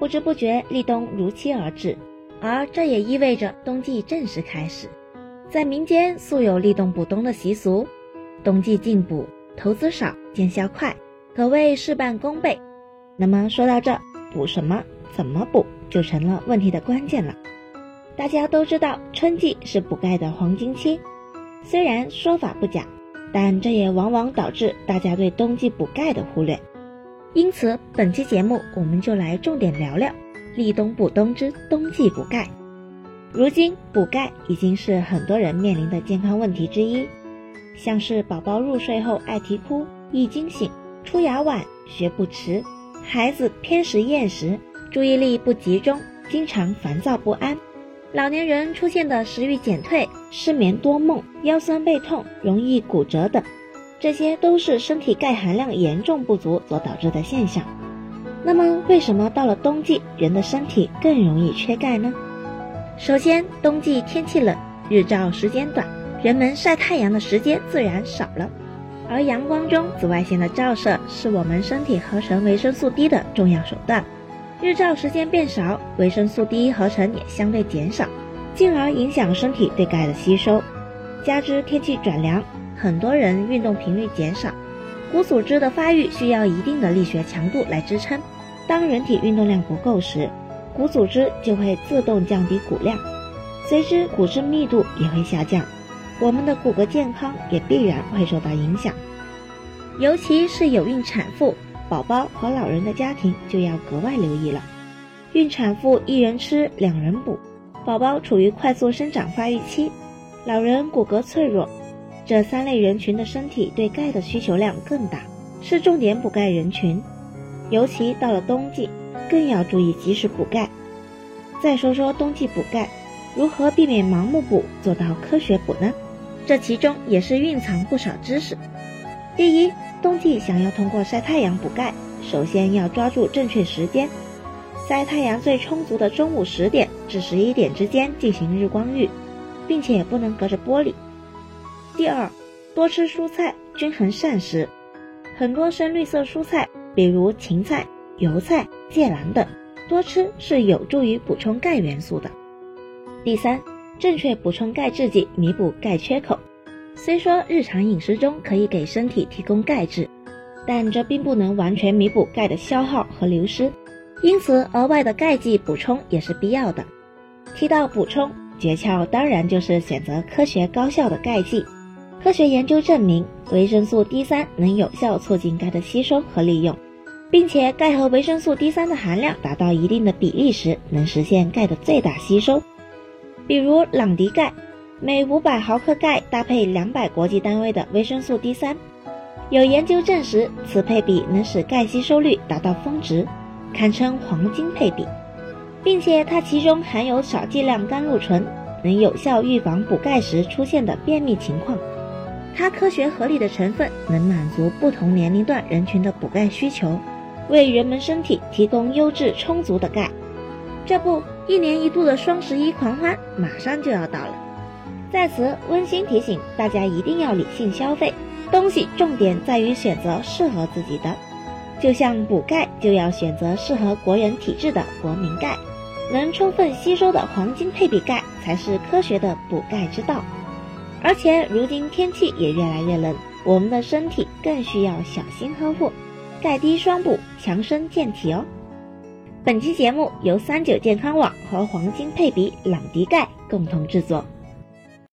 不知不觉立冬如期而至，而这也意味着冬季正式开始。在民间素有立冬补冬的习俗，冬季进补，投资少，见效快，可谓事半功倍。那么说到这，补什么，怎么补，就成了问题的关键了。大家都知道，春季是补钙的黄金期，虽然说法不假，但这也往往导致大家对冬季补钙的忽略。因此，本期节目我们就来重点聊聊立冬补冬之冬季补钙。如今补钙已经是很多人面临的健康问题之一，像是宝宝入睡后爱啼哭、易惊醒、出牙晚、学不迟，孩子偏食厌食、注意力不集中、经常烦躁不安，老年人出现的食欲减退、失眠多梦、腰酸背痛、容易骨折等。这些都是身体钙含量严重不足所导致的现象。那么，为什么到了冬季，人的身体更容易缺钙呢？首先，冬季天气冷，日照时间短，人们晒太阳的时间自然少了。而阳光中紫外线的照射是我们身体合成维生素 D 的重要手段。日照时间变少，维生素 D 合成也相对减少，进而影响身体对钙的吸收。加之天气转凉。很多人运动频率减少，骨组织的发育需要一定的力学强度来支撑。当人体运动量不够时，骨组织就会自动降低骨量，随之骨质密度也会下降，我们的骨骼健康也必然会受到影响。尤其是有孕产妇、宝宝和老人的家庭就要格外留意了。孕产妇一人吃两人补，宝宝处于快速生长发育期，老人骨骼脆弱。这三类人群的身体对钙的需求量更大，是重点补钙人群。尤其到了冬季，更要注意及时补钙。再说说冬季补钙，如何避免盲目补，做到科学补呢？这其中也是蕴藏不少知识。第一，冬季想要通过晒太阳补钙，首先要抓住正确时间，在太阳最充足的中午十点至十一点之间进行日光浴，并且不能隔着玻璃。第二，多吃蔬菜，均衡膳食。很多深绿色蔬菜，比如芹菜、油菜、芥蓝等，多吃是有助于补充钙元素的。第三，正确补充钙制剂，弥补钙缺口。虽说日常饮食中可以给身体提供钙质，但这并不能完全弥补钙的消耗和流失，因此额外的钙剂补充也是必要的。提到补充，诀窍当然就是选择科学高效的钙剂。科学研究证明，维生素 D 三能有效促进钙的吸收和利用，并且钙和维生素 D 三的含量达到一定的比例时，能实现钙的最大吸收。比如朗迪钙，每五百毫克钙搭配两百国际单位的维生素 D 三，有研究证实，此配比能使钙吸收率达到峰值，堪称黄金配比，并且它其中含有少剂量甘露醇，能有效预防补钙时出现的便秘情况。它科学合理的成分能满足不同年龄段人群的补钙需求，为人们身体提供优质充足的钙。这不，一年一度的双十一狂欢马上就要到了，在此温馨提醒大家一定要理性消费，东西重点在于选择适合自己的。就像补钙就要选择适合国人体质的国民钙，能充分吸收的黄金配比钙才是科学的补钙之道。而且如今天气也越来越冷，我们的身体更需要小心呵护，盖低双补，强身健体哦。本期节目由三九健康网和黄金配比朗迪钙共同制作。